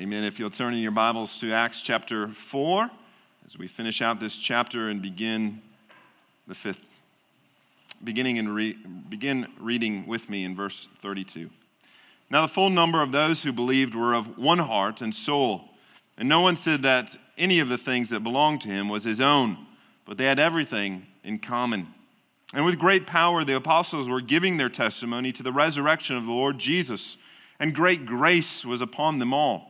Amen. If you'll turn in your Bibles to Acts chapter 4 as we finish out this chapter and begin the fifth, beginning and re, begin reading with me in verse 32. Now, the full number of those who believed were of one heart and soul, and no one said that any of the things that belonged to him was his own, but they had everything in common. And with great power, the apostles were giving their testimony to the resurrection of the Lord Jesus and great grace was upon them all.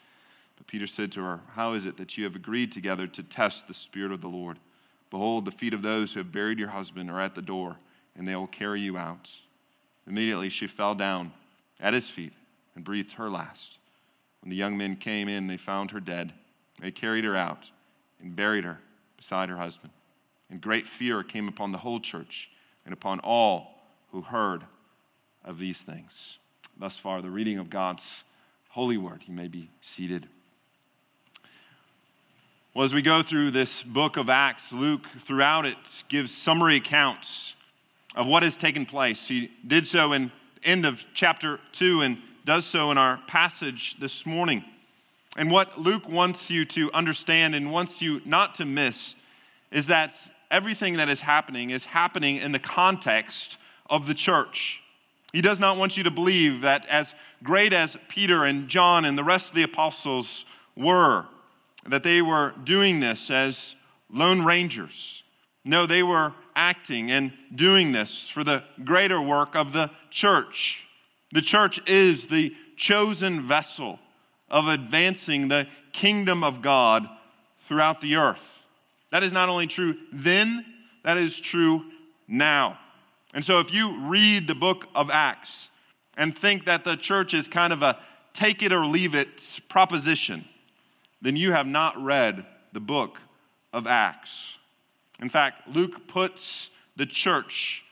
But Peter said to her, How is it that you have agreed together to test the Spirit of the Lord? Behold, the feet of those who have buried your husband are at the door, and they will carry you out. Immediately she fell down at his feet and breathed her last. When the young men came in, they found her dead. They carried her out and buried her beside her husband. And great fear came upon the whole church and upon all who heard of these things. Thus far, the reading of God's holy word. You may be seated. Well, as we go through this book of Acts, Luke, throughout it, gives summary accounts of what has taken place. He did so in the end of chapter 2 and does so in our passage this morning. And what Luke wants you to understand and wants you not to miss is that everything that is happening is happening in the context of the church. He does not want you to believe that as great as Peter and John and the rest of the apostles were, that they were doing this as lone rangers. No, they were acting and doing this for the greater work of the church. The church is the chosen vessel of advancing the kingdom of God throughout the earth. That is not only true then, that is true now. And so if you read the book of Acts and think that the church is kind of a take it or leave it proposition, then you have not read the book of Acts. In fact, Luke puts the church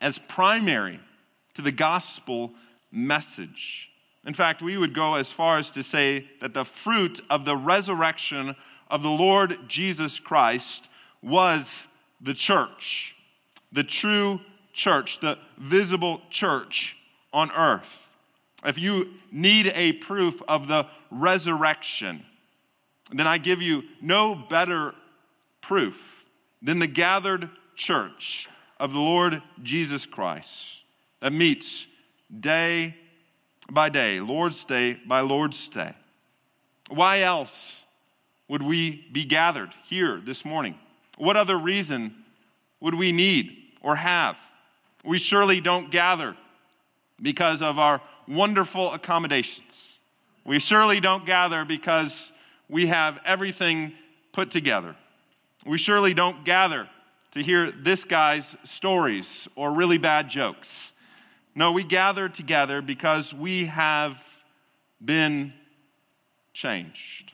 as primary to the gospel message. In fact, we would go as far as to say that the fruit of the resurrection of the Lord Jesus Christ was the church, the true church, the visible church on earth. If you need a proof of the resurrection, then I give you no better proof than the gathered church of the Lord Jesus Christ that meets day by day, Lord's Day by Lord's Day. Why else would we be gathered here this morning? What other reason would we need or have? We surely don't gather because of our wonderful accommodations. We surely don't gather because we have everything put together. We surely don't gather to hear this guy's stories or really bad jokes. No, we gather together because we have been changed.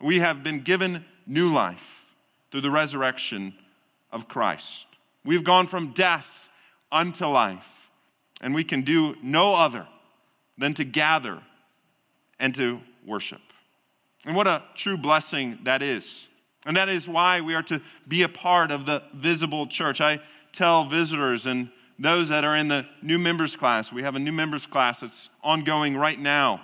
We have been given new life through the resurrection of Christ. We've gone from death unto life, and we can do no other than to gather and to worship. And what a true blessing that is. And that is why we are to be a part of the visible church. I tell visitors and those that are in the new members class, we have a new members class that's ongoing right now.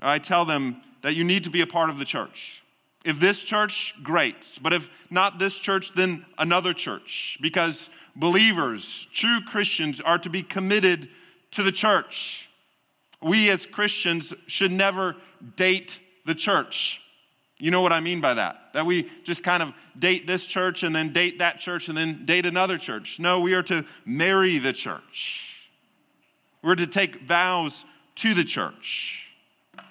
I tell them that you need to be a part of the church. If this church, great. But if not this church, then another church. Because believers, true Christians, are to be committed to the church. We as Christians should never date the church. You know what I mean by that? That we just kind of date this church and then date that church and then date another church. No, we are to marry the church. We're to take vows to the church.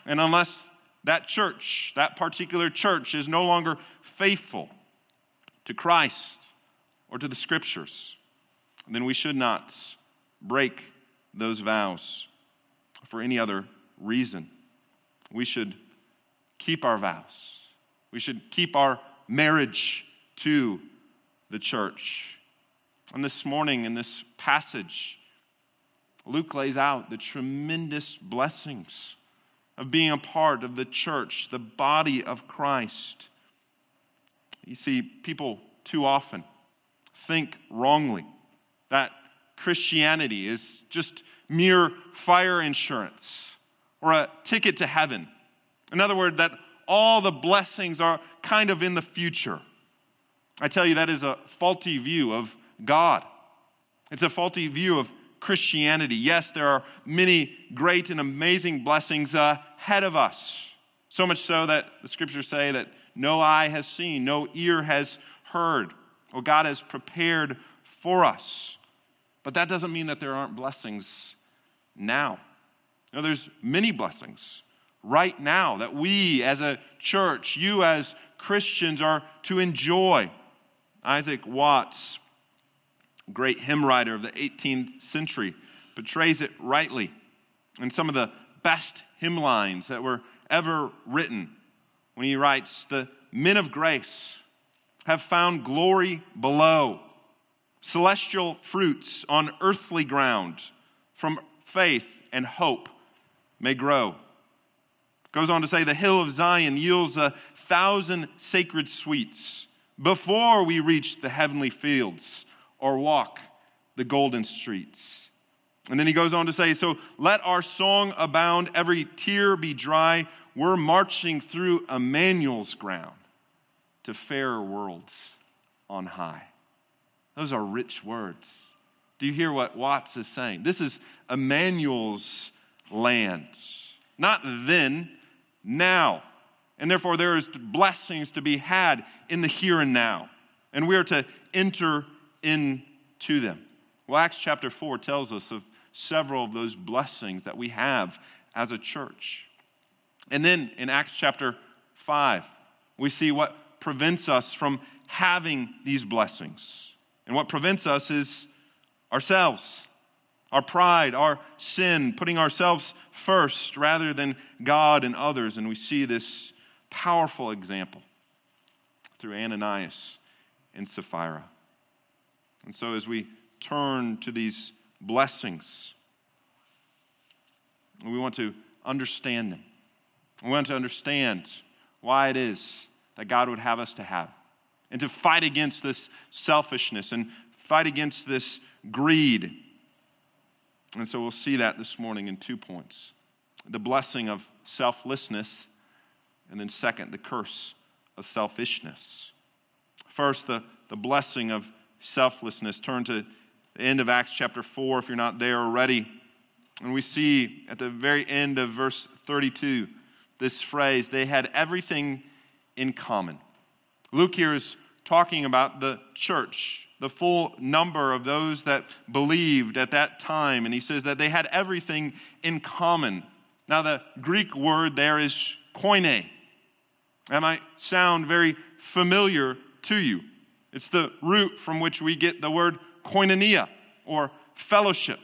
And unless that church, that particular church, is no longer faithful to Christ or to the scriptures, then we should not break those vows for any other reason. We should keep our vows. We should keep our marriage to the church. And this morning, in this passage, Luke lays out the tremendous blessings of being a part of the church, the body of Christ. You see, people too often think wrongly that Christianity is just mere fire insurance or a ticket to heaven. In other words, that all the blessings are kind of in the future. I tell you, that is a faulty view of God. It's a faulty view of Christianity. Yes, there are many great and amazing blessings ahead of us. So much so that the scriptures say that no eye has seen, no ear has heard what God has prepared for us. But that doesn't mean that there aren't blessings now. You know, there's many blessings right now that we as a church, you as Christians, are to enjoy. Isaac Watts, great hymn writer of the 18th century, portrays it rightly in some of the best hymn lines that were ever written when he writes, The men of grace have found glory below, celestial fruits on earthly ground, from faith and hope may grow. Goes on to say, The hill of Zion yields a thousand sacred sweets before we reach the heavenly fields or walk the golden streets. And then he goes on to say, So let our song abound, every tear be dry. We're marching through Emmanuel's ground to fairer worlds on high. Those are rich words. Do you hear what Watts is saying? This is Emmanuel's land. Not then, now. And therefore, there is blessings to be had in the here and now. And we are to enter into them. Well, Acts chapter 4 tells us of several of those blessings that we have as a church. And then in Acts chapter 5, we see what prevents us from having these blessings. And what prevents us is ourselves, our pride, our sin, putting ourselves first rather than God and others. And we see this powerful example through Ananias and Sapphira. And so, as we turn to these blessings, we want to understand them. We want to understand why it is that God would have us to have, and to fight against this selfishness and fight against this greed. And so we'll see that this morning in two points the blessing of selflessness, and then second, the curse of selfishness. First, the, the blessing of selflessness. Turn to the end of Acts chapter 4 if you're not there already. And we see at the very end of verse 32 this phrase they had everything in common. Luke here is talking about the church, the full number of those that believed at that time. And he says that they had everything in common. Now, the Greek word there is koine. That might sound very familiar to you. It's the root from which we get the word koinonia or fellowship.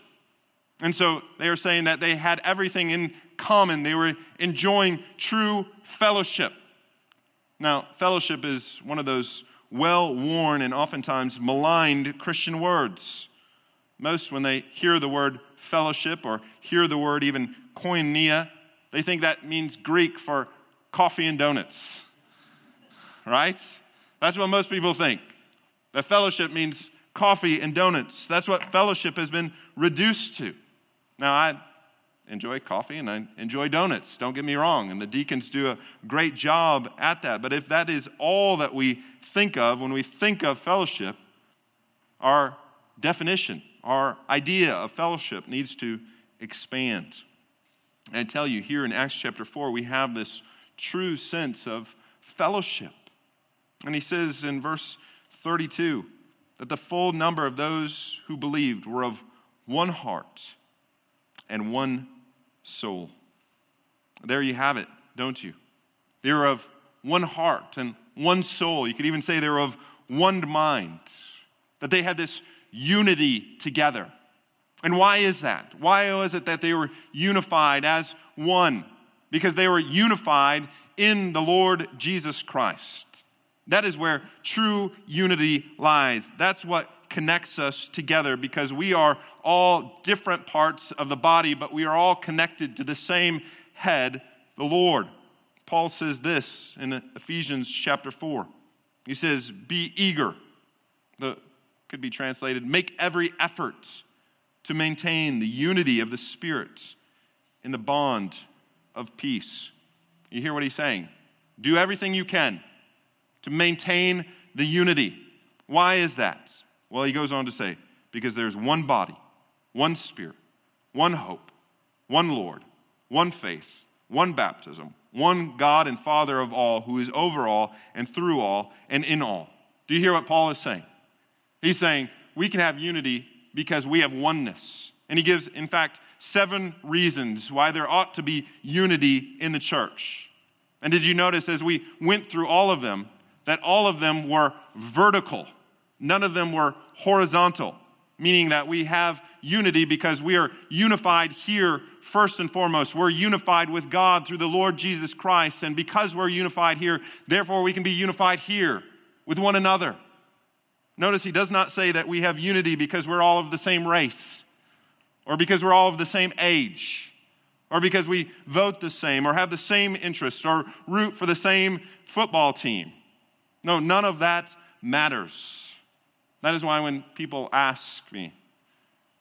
And so they are saying that they had everything in common. They were enjoying true fellowship. Now, fellowship is one of those well worn and oftentimes maligned Christian words. Most, when they hear the word fellowship or hear the word even koinonia, they think that means Greek for coffee and donuts, right? That's what most people think. That fellowship means coffee and donuts. That's what fellowship has been reduced to. Now, I enjoy coffee and I enjoy donuts, don't get me wrong, and the deacons do a great job at that. But if that is all that we think of when we think of fellowship, our definition, our idea of fellowship needs to expand. And I tell you, here in Acts chapter 4, we have this true sense of fellowship. And he says in verse 32 that the full number of those who believed were of one heart and one soul. There you have it, don't you? They were of one heart and one soul. You could even say they were of one mind, that they had this unity together. And why is that? Why was it that they were unified as one? Because they were unified in the Lord Jesus Christ. That is where true unity lies. That's what connects us together because we are all different parts of the body, but we are all connected to the same head, the Lord. Paul says this in Ephesians chapter 4. He says, Be eager. The could be translated, make every effort to maintain the unity of the Spirit in the bond of peace. You hear what he's saying? Do everything you can to maintain the unity. Why is that? Well, he goes on to say, because there's one body, one spirit, one hope, one Lord, one faith, one baptism, one God and Father of all, who is over all and through all and in all. Do you hear what Paul is saying? He's saying we can have unity because we have oneness. And he gives, in fact, seven reasons why there ought to be unity in the church. And did you notice as we went through all of them that all of them were vertical? None of them were horizontal, meaning that we have unity because we are unified here first and foremost. We're unified with God through the Lord Jesus Christ. And because we're unified here, therefore we can be unified here with one another. Notice he does not say that we have unity because we're all of the same race, or because we're all of the same age, or because we vote the same, or have the same interests, or root for the same football team. No, none of that matters. That is why when people ask me,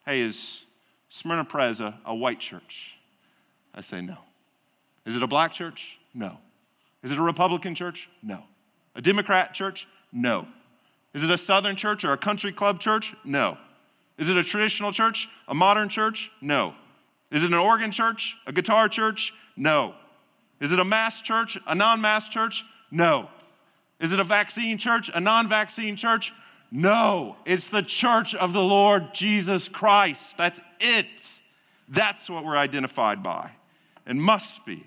hey, is Smyrna Pres a, a white church? I say no. Is it a black church? No. Is it a Republican church? No. A Democrat church? No. Is it a Southern church or a country club church? No. Is it a traditional church? A modern church? No. Is it an organ church? A guitar church? No. Is it a mass church? A non mass church? No. Is it a vaccine church? A non vaccine church? No, it's the church of the Lord Jesus Christ. That's it. That's what we're identified by and must be.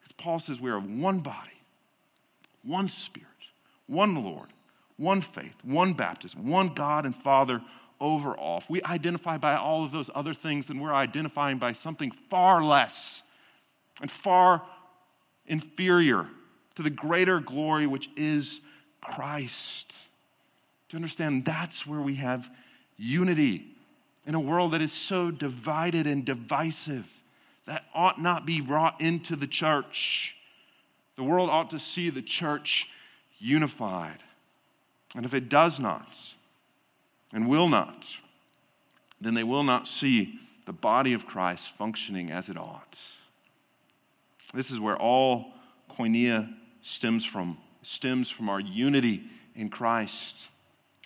Because Paul says we are of one body, one spirit, one Lord, one faith, one baptism, one God and Father over all. If we identify by all of those other things, then we're identifying by something far less and far inferior to the greater glory which is Christ to understand that's where we have unity in a world that is so divided and divisive. That ought not be brought into the church. The world ought to see the church unified. And if it does not and will not, then they will not see the body of Christ functioning as it ought. This is where all koinonia stems from, stems from our unity in Christ.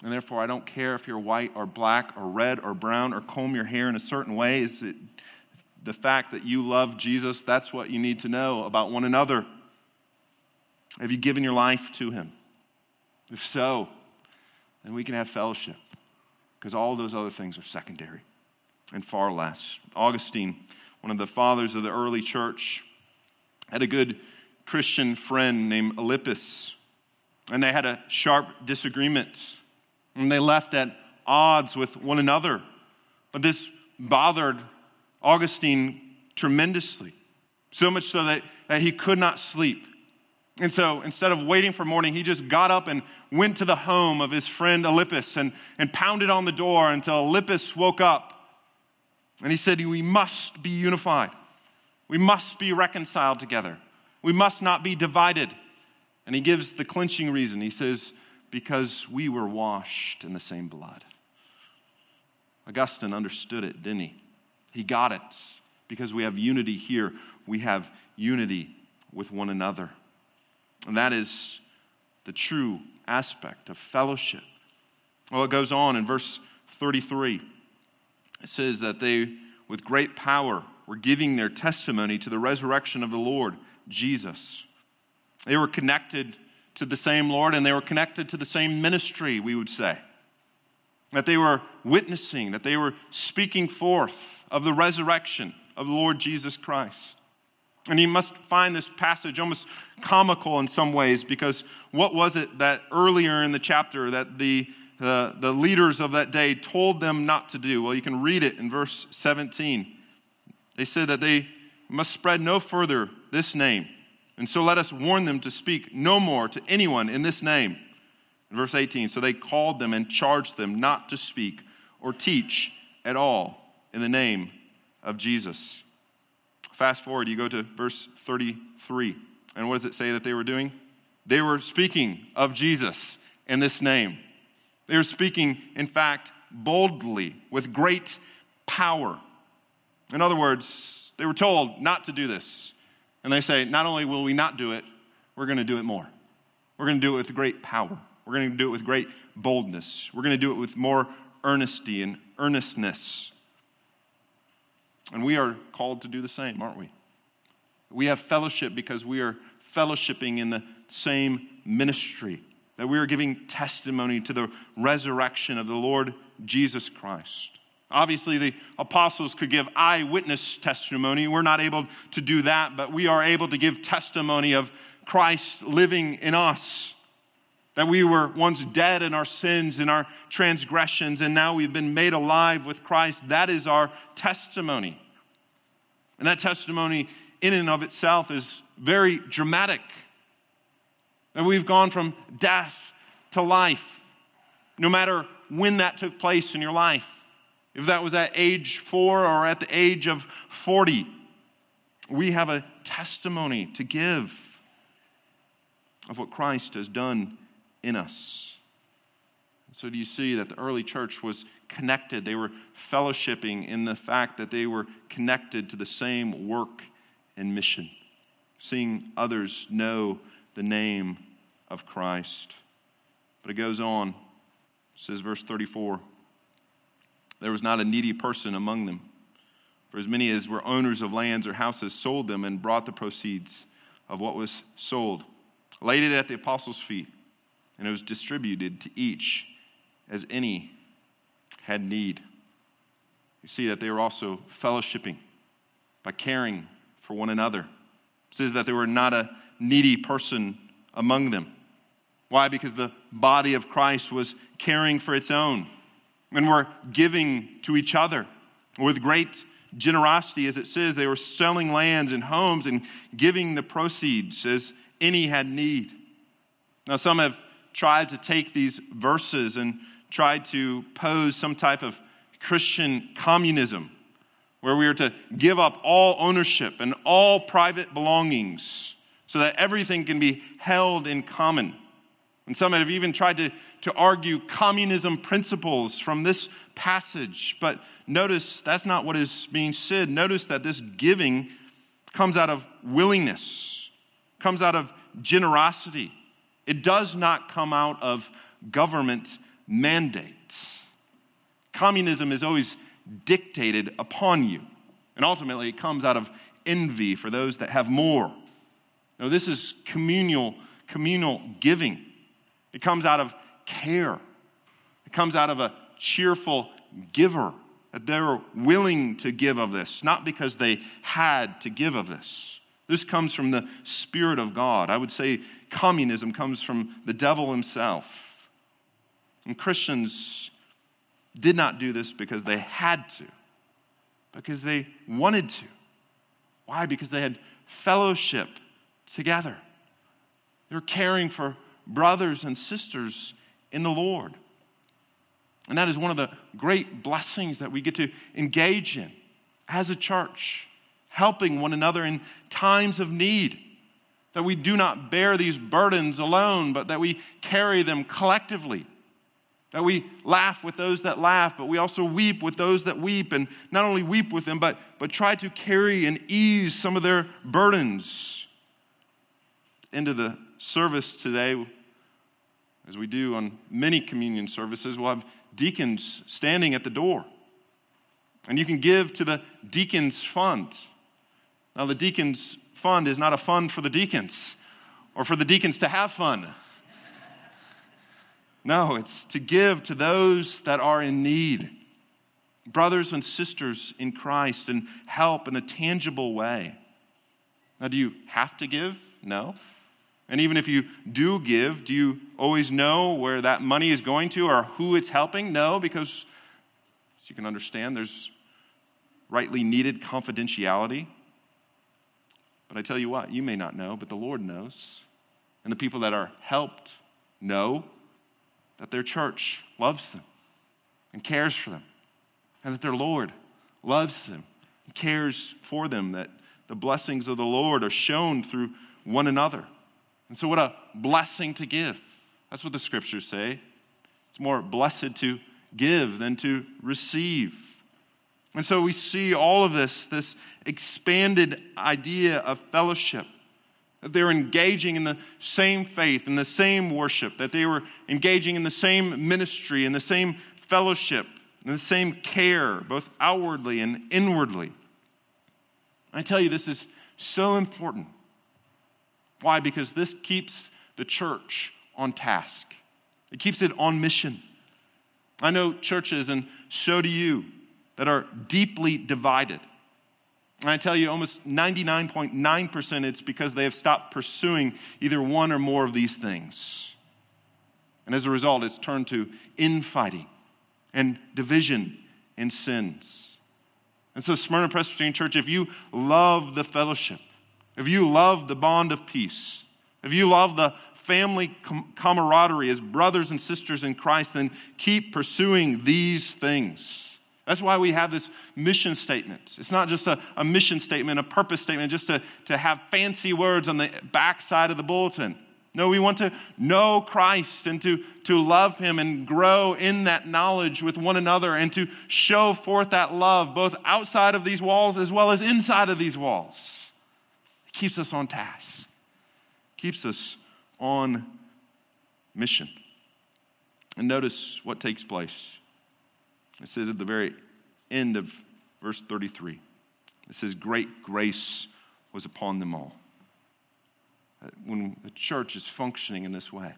And therefore, I don't care if you're white or black or red or brown or comb your hair in a certain way. Is it the fact that you love Jesus? That's what you need to know about one another. Have you given your life to him? If so, then we can have fellowship because all those other things are secondary and far less. Augustine, one of the fathers of the early church, had a good Christian friend named Alypius, and they had a sharp disagreement and they left at odds with one another. But this bothered Augustine tremendously, so much so that, that he could not sleep. And so instead of waiting for morning, he just got up and went to the home of his friend Alypius and, and pounded on the door until Alypius woke up. And he said, We must be unified. We must be reconciled together. We must not be divided. And he gives the clinching reason. He says, Because we were washed in the same blood. Augustine understood it, didn't he? He got it. Because we have unity here, we have unity with one another. And that is the true aspect of fellowship. Well, it goes on in verse 33. It says that they, with great power, were giving their testimony to the resurrection of the Lord Jesus. They were connected to the same Lord and they were connected to the same ministry, we would say. That they were witnessing, that they were speaking forth of the resurrection of the Lord Jesus Christ. And you must find this passage almost comical in some ways because what was it that earlier in the chapter that the, the, the leaders of that day told them not to do? Well, you can read it in verse 17. They said that they must spread no further this name. And so let us warn them to speak no more to anyone in this name. In verse 18, so they called them and charged them not to speak or teach at all in the name of Jesus. Fast forward, you go to verse 33. And what does it say that they were doing? They were speaking of Jesus in this name. They were speaking, in fact, boldly with great power. In other words, they were told not to do this. And they say, not only will we not do it, we're going to do it more. We're going to do it with great power. We're going to do it with great boldness. We're going to do it with more earnesty and earnestness. And we are called to do the same, aren't we? We have fellowship because we are fellowshipping in the same ministry, that we are giving testimony to the resurrection of the Lord Jesus Christ. Obviously, the apostles could give eyewitness testimony. We're not able to do that, but we are able to give testimony of Christ living in us. That we were once dead in our sins and our transgressions, and now we've been made alive with Christ. That is our testimony. And that testimony, in and of itself, is very dramatic. That we've gone from death to life, no matter when that took place in your life. If that was at age four or at the age of 40, we have a testimony to give of what Christ has done in us. So, do you see that the early church was connected? They were fellowshipping in the fact that they were connected to the same work and mission, seeing others know the name of Christ. But it goes on, it says, verse 34 there was not a needy person among them. For as many as were owners of lands or houses sold them and brought the proceeds of what was sold, laid it at the apostles' feet, and it was distributed to each as any had need. You see that they were also fellowshipping by caring for one another. It says that there were not a needy person among them. Why? Because the body of Christ was caring for its own. And we're giving to each other with great generosity, as it says. They were selling lands and homes and giving the proceeds as any had need. Now, some have tried to take these verses and tried to pose some type of Christian communism where we are to give up all ownership and all private belongings so that everything can be held in common. And some have even tried to, to argue communism principles from this passage. But notice that's not what is being said. Notice that this giving comes out of willingness, comes out of generosity. It does not come out of government mandates. Communism is always dictated upon you, and ultimately it comes out of envy for those that have more. No, this is communal, communal giving. It comes out of care. It comes out of a cheerful giver, that they're willing to give of this, not because they had to give of this. This comes from the Spirit of God. I would say communism comes from the devil himself. And Christians did not do this because they had to, because they wanted to. Why? Because they had fellowship together. They were caring for brothers and sisters in the Lord. And that is one of the great blessings that we get to engage in as a church, helping one another in times of need. That we do not bear these burdens alone, but that we carry them collectively. That we laugh with those that laugh, but we also weep with those that weep, and not only weep with them, but, but try to carry and ease some of their burdens. Into the service today, as we do on many communion services, we'll have deacons standing at the door. And you can give to the deacons fund. Now, the deacons fund is not a fund for the deacons or for the deacons to have fun. No, it's to give to those that are in need, brothers and sisters in Christ, and help in a tangible way. Now, do you have to give? No. And even if you do give, do you always know where that money is going to or who it's helping? No, because as you can understand, there's rightly needed confidentiality. But I tell you what, you may not know, but the Lord knows. And the people that are helped know that their church loves them and cares for them, and that their Lord loves them and cares for them, that the blessings of the Lord are shown through one another. And so, what a blessing to give. That's what the scriptures say. It's more blessed to give than to receive. And so we see all of this, this expanded idea of fellowship that they're engaging in the same faith, in the same worship, that they were engaging in the same ministry, in the same fellowship, in the same care, both outwardly and inwardly. I tell you, this is so important. Why? Because this keeps the church on task, it keeps it on mission. I know churches, and so do you, that are deeply divided. And I tell you, almost 99.9% it's because they have stopped pursuing either one or more of these things. And as a result, it's turned to infighting and division and sins. And so, Smyrna Presbyterian Church, if you love the fellowship, if you love the bond of peace, if you love the family camaraderie as brothers and sisters in Christ, then keep pursuing these things. That's why we have this mission statement. It's not just a, a mission statement, a purpose statement, just to, to have fancy words on the back side of the bulletin. No, we want to know Christ and to, to love Him and grow in that knowledge with one another and to show forth that love both outside of these walls as well as inside of these walls. Keeps us on task, keeps us on mission. And notice what takes place. It says at the very end of verse 33, it says, Great grace was upon them all. Uh, when the church is functioning in this way,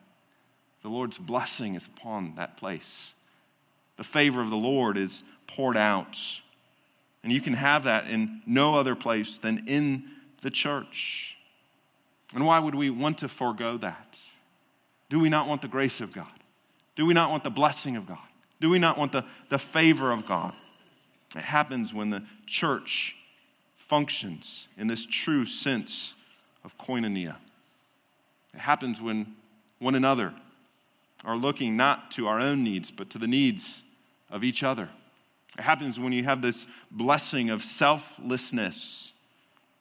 the Lord's blessing is upon that place. The favor of the Lord is poured out. And you can have that in no other place than in the church. And why would we want to forego that? Do we not want the grace of God? Do we not want the blessing of God? Do we not want the, the favor of God? It happens when the church functions in this true sense of koinonia. It happens when one another are looking not to our own needs, but to the needs of each other. It happens when you have this blessing of selflessness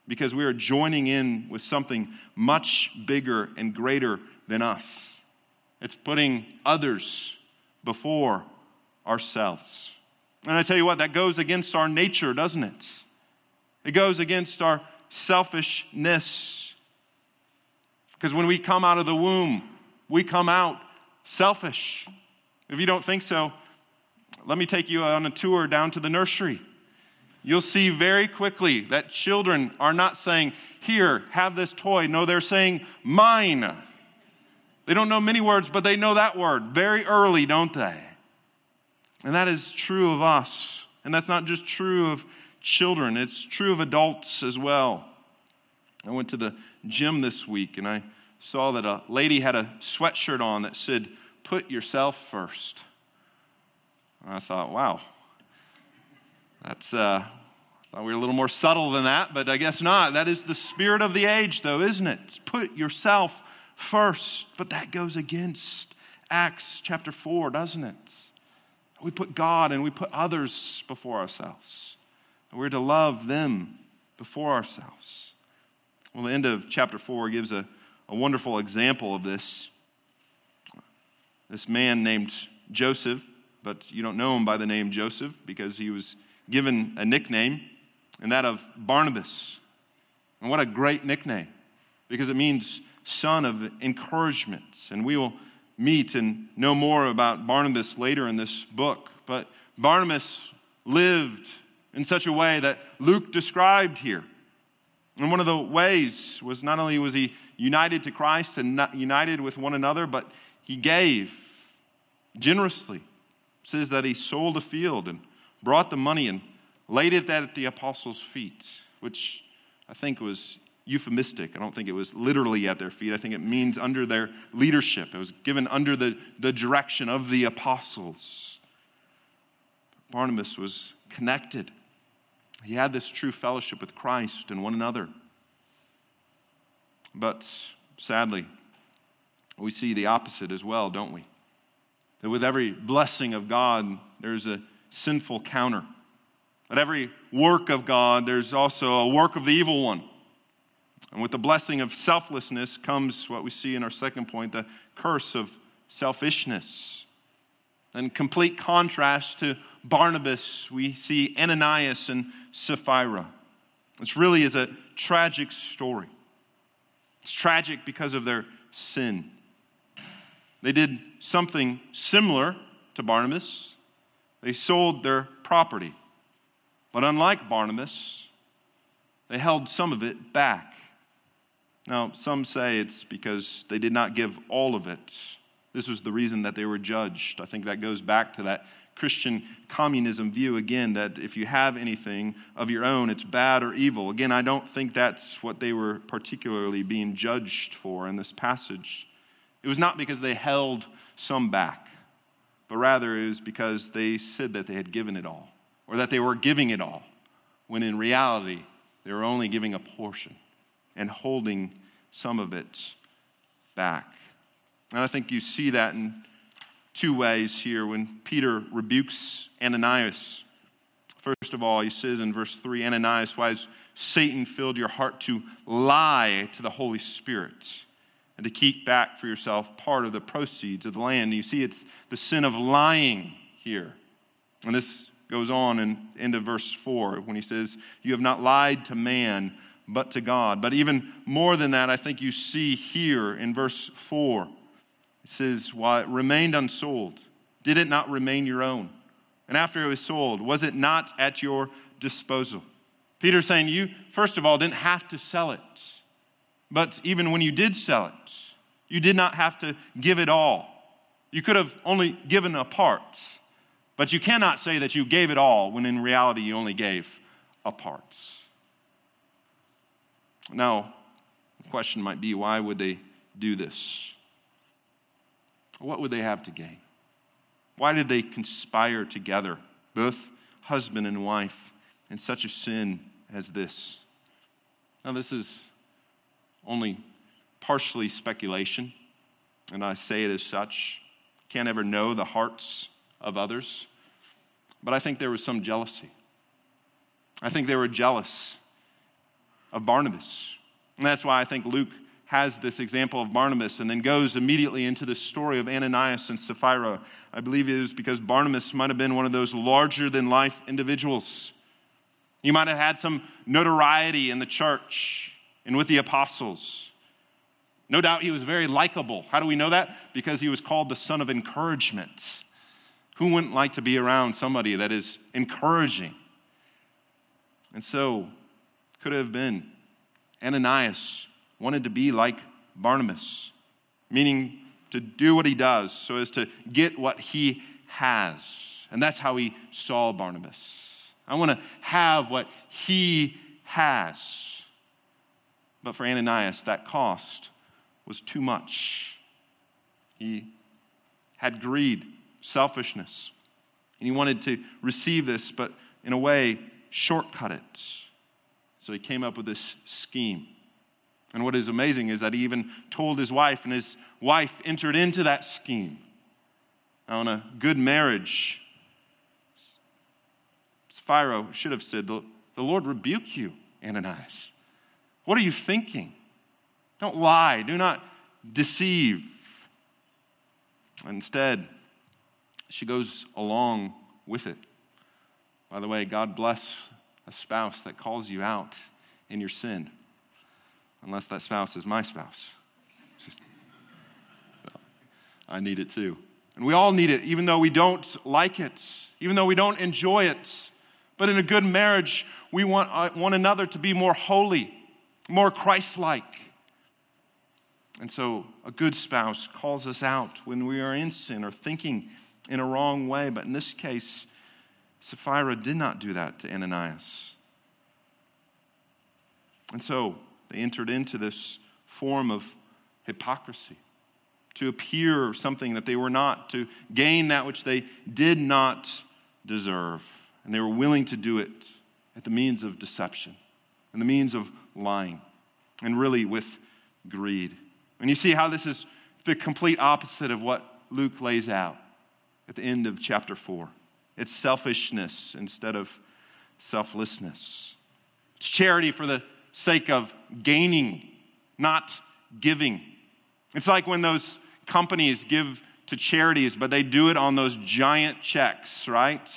because we are joining in with something much bigger and greater than us. It's putting others before ourselves. And I tell you what, that goes against our nature, doesn't it? It goes against our selfishness. Because when we come out of the womb, we come out selfish. If you don't think so, let me take you on a tour down to the nursery. You'll see very quickly that children are not saying, Here, have this toy. No, they're saying, Mine. They don't know many words, but they know that word very early, don't they? And that is true of us. And that's not just true of children, it's true of adults as well. I went to the gym this week and I saw that a lady had a sweatshirt on that said, Put yourself first. And I thought, wow, that's, uh, I thought we were a little more subtle than that, but I guess not. That is the spirit of the age, though, isn't it? Put yourself first. But that goes against Acts chapter 4, doesn't it? We put God and we put others before ourselves. And we're to love them before ourselves. Well, the end of chapter 4 gives a, a wonderful example of this. This man named Joseph, but you don't know him by the name Joseph because he was given a nickname, and that of Barnabas. And what a great nickname because it means son of encouragement. And we will meet and know more about Barnabas later in this book. But Barnabas lived in such a way that Luke described here. And one of the ways was not only was he united to Christ and united with one another, but he gave generously. It says that he sold a field and brought the money and laid it at the apostles' feet, which I think was euphemistic. I don't think it was literally at their feet. I think it means under their leadership. It was given under the, the direction of the apostles. Barnabas was connected. He had this true fellowship with Christ and one another. But sadly, we see the opposite as well, don't we? That with every blessing of God, there's a sinful counter. At every work of God, there's also a work of the evil one. And with the blessing of selflessness comes what we see in our second point the curse of selfishness. In complete contrast to Barnabas, we see Ananias and Sapphira. This really is a tragic story. It's tragic because of their sin. They did something similar to Barnabas. They sold their property. But unlike Barnabas, they held some of it back. Now, some say it's because they did not give all of it. This was the reason that they were judged. I think that goes back to that Christian communism view again that if you have anything of your own, it's bad or evil. Again, I don't think that's what they were particularly being judged for in this passage. It was not because they held some back, but rather it was because they said that they had given it all or that they were giving it all, when in reality, they were only giving a portion and holding some of it back. And I think you see that in two ways here when Peter rebukes Ananias. First of all, he says in verse 3 Ananias, why has Satan filled your heart to lie to the Holy Spirit and to keep back for yourself part of the proceeds of the land? And you see, it's the sin of lying here. And this goes on in end of verse 4 when he says, You have not lied to man, but to God. But even more than that, I think you see here in verse 4. It says, While it remained unsold, did it not remain your own? And after it was sold, was it not at your disposal? Peter's saying, You, first of all, didn't have to sell it. But even when you did sell it, you did not have to give it all. You could have only given a part. But you cannot say that you gave it all when in reality you only gave a part. Now, the question might be why would they do this? What would they have to gain? Why did they conspire together, both husband and wife, in such a sin as this? Now, this is only partially speculation, and I say it as such. Can't ever know the hearts of others. But I think there was some jealousy. I think they were jealous of Barnabas. And that's why I think Luke has this example of Barnabas and then goes immediately into the story of Ananias and Sapphira. I believe it is because Barnabas might have been one of those larger than life individuals. He might have had some notoriety in the church and with the apostles. No doubt he was very likable. How do we know that? Because he was called the son of encouragement. Who wouldn't like to be around somebody that is encouraging? And so, could have been Ananias wanted to be like Barnabas, meaning to do what he does so as to get what he has. And that's how he saw Barnabas. I want to have what he has. But for Ananias, that cost was too much. He had greed, selfishness, and he wanted to receive this, but in a way, shortcut it. So he came up with this scheme. And what is amazing is that he even told his wife, and his wife entered into that scheme. Now, in a good marriage, Sapphira should have said, The Lord rebuke you, Ananias. What are you thinking? Don't lie. Do not deceive. Instead, she goes along with it. By the way, God bless a spouse that calls you out in your sin, unless that spouse is my spouse. I need it too. And we all need it, even though we don't like it, even though we don't enjoy it. But in a good marriage, we want uh, one another to be more holy, more Christ like. And so a good spouse calls us out when we are in sin or thinking in a wrong way. But in this case, Sapphira did not do that to Ananias. And so they entered into this form of hypocrisy to appear something that they were not, to gain that which they did not deserve. And they were willing to do it at the means of deception and the means of lying, and really with greed. And you see how this is the complete opposite of what Luke lays out at the end of chapter 4. It's selfishness instead of selflessness. It's charity for the sake of gaining, not giving. It's like when those companies give to charities, but they do it on those giant checks, right?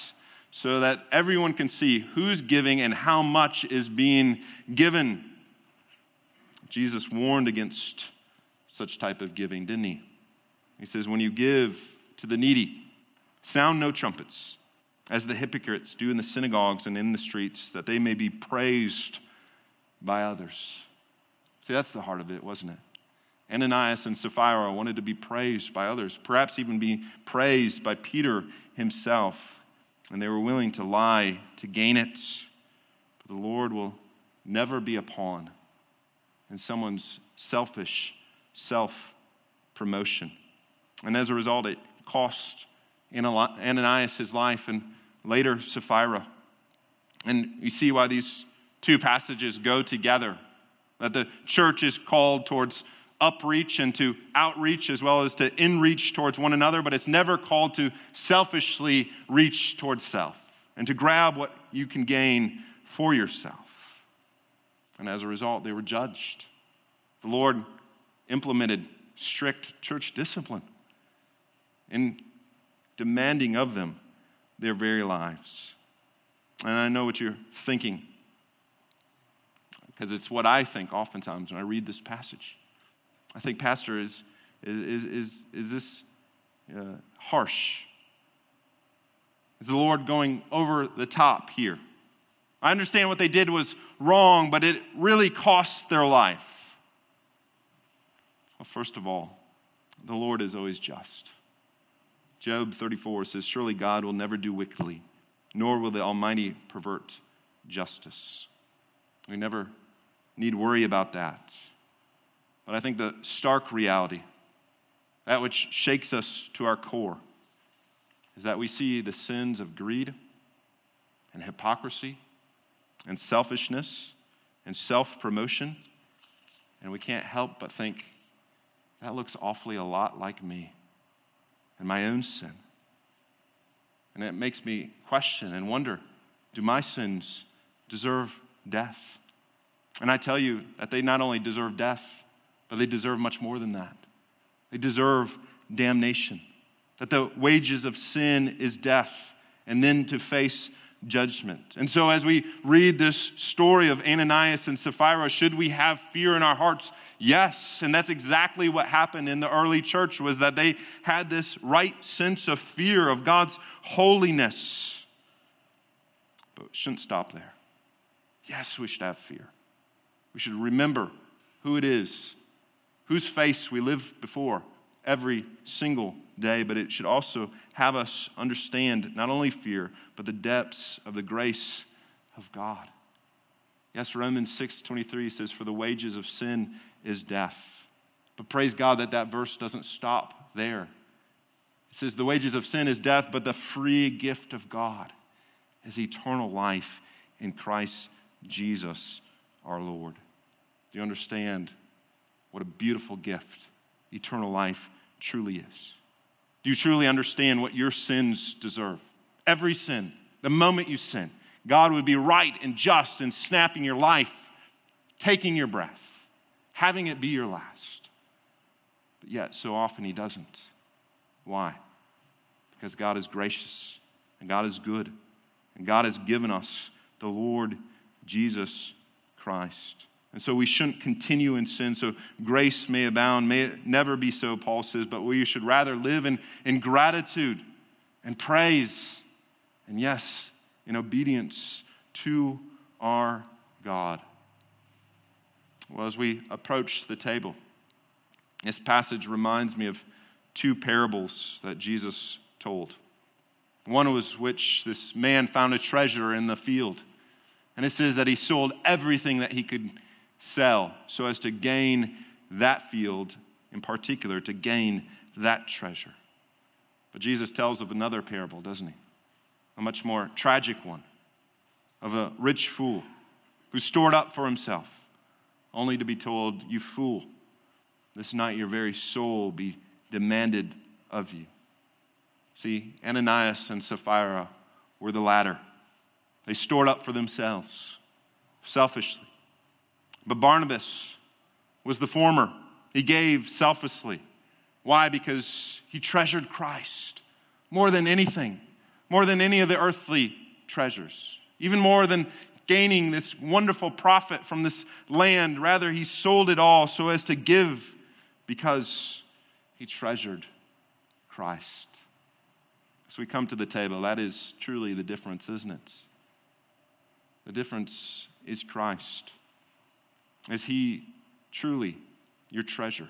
So that everyone can see who's giving and how much is being given. Jesus warned against such type of giving, didn't he? He says, When you give to the needy, sound no trumpets, as the hypocrites do in the synagogues and in the streets, that they may be praised by others. See, that's the heart of it, wasn't it? Ananias and Sapphira wanted to be praised by others, perhaps even be praised by Peter himself, and they were willing to lie to gain it. But the Lord will never be a pawn in someone's selfish self promotion. And as a result, it cost Ananias his life and later Sapphira. And you see why these two passages go together that the church is called towards upreach and to outreach as well as to inreach towards one another, but it's never called to selfishly reach towards self and to grab what you can gain for yourself. And as a result, they were judged. The Lord implemented strict church discipline in demanding of them their very lives. And I know what you're thinking, because it's what I think oftentimes when I read this passage. I think, Pastor, is, is, is, is this uh, harsh? Is the Lord going over the top here? I understand what they did was wrong, but it really cost their life. Well, first of all, the Lord is always just. Job 34 says, Surely God will never do wickedly, nor will the Almighty pervert justice. We never need worry about that. But I think the stark reality, that which shakes us to our core, is that we see the sins of greed and hypocrisy and selfishness and self promotion, and we can't help but think, that looks awfully a lot like me and my own sin. And it makes me question and wonder do my sins deserve death? And I tell you that they not only deserve death, but they deserve much more than that. They deserve damnation. That the wages of sin is death, and then to face judgment. And so, as we read this story of Ananias and Sapphira, should we have fear in our hearts? Yes, and that's exactly what happened in the early church was that they had this right sense of fear of God's holiness. But it shouldn't stop there. Yes, we should have fear. We should remember who it is whose face we live before every single day, but it should also have us understand not only fear, but the depths of the grace of God. Yes, Romans 6:23 says for the wages of sin is death. But praise God that that verse doesn't stop there. It says the wages of sin is death, but the free gift of God is eternal life in Christ Jesus our Lord. Do you understand what a beautiful gift eternal life truly is. Do you truly understand what your sins deserve? Every sin, the moment you sin, God would be right and just in snapping your life taking your breath, having it be your last. But yet, so often He doesn't. Why? Because God is gracious and God is good, and God has given us the Lord Jesus Christ. And so we shouldn't continue in sin so grace may abound. May it never be so, Paul says, but we should rather live in, in gratitude and praise and, yes, in obedience to our God. Well, as we approach the table, this passage reminds me of two parables that Jesus told. One was which this man found a treasure in the field. And it says that he sold everything that he could sell so as to gain that field in particular, to gain that treasure. But Jesus tells of another parable, doesn't he? A much more tragic one of a rich fool who stored up for himself, only to be told, You fool, this night your very soul be demanded of you. See, Ananias and Sapphira were the latter. They stored up for themselves selfishly. But Barnabas was the former. He gave selflessly. Why? Because he treasured Christ more than anything, more than any of the earthly treasures, even more than gaining this wonderful profit from this land. Rather, he sold it all so as to give because he treasured Christ. As we come to the table, that is truly the difference, isn't it? The difference is Christ. Is He truly your treasure?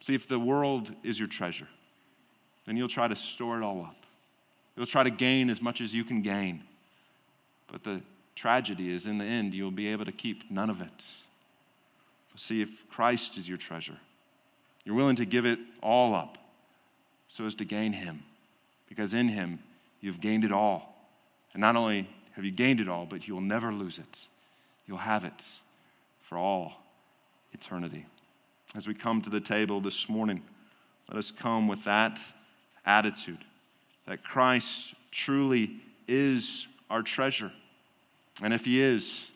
See, if the world is your treasure, then you'll try to store it all up. You'll try to gain as much as you can gain. But the tragedy is, in the end, you'll be able to keep none of it. See, if Christ is your treasure, you're willing to give it all up so as to gain Him. Because in Him, you've gained it all. And not only have you gained it all, but you'll never lose it. You'll have it for all eternity. As we come to the table this morning, let us come with that attitude that Christ truly is our treasure. And if He is,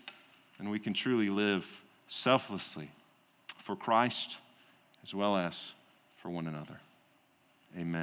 then we can truly live selflessly for Christ as well as for one another. Amen.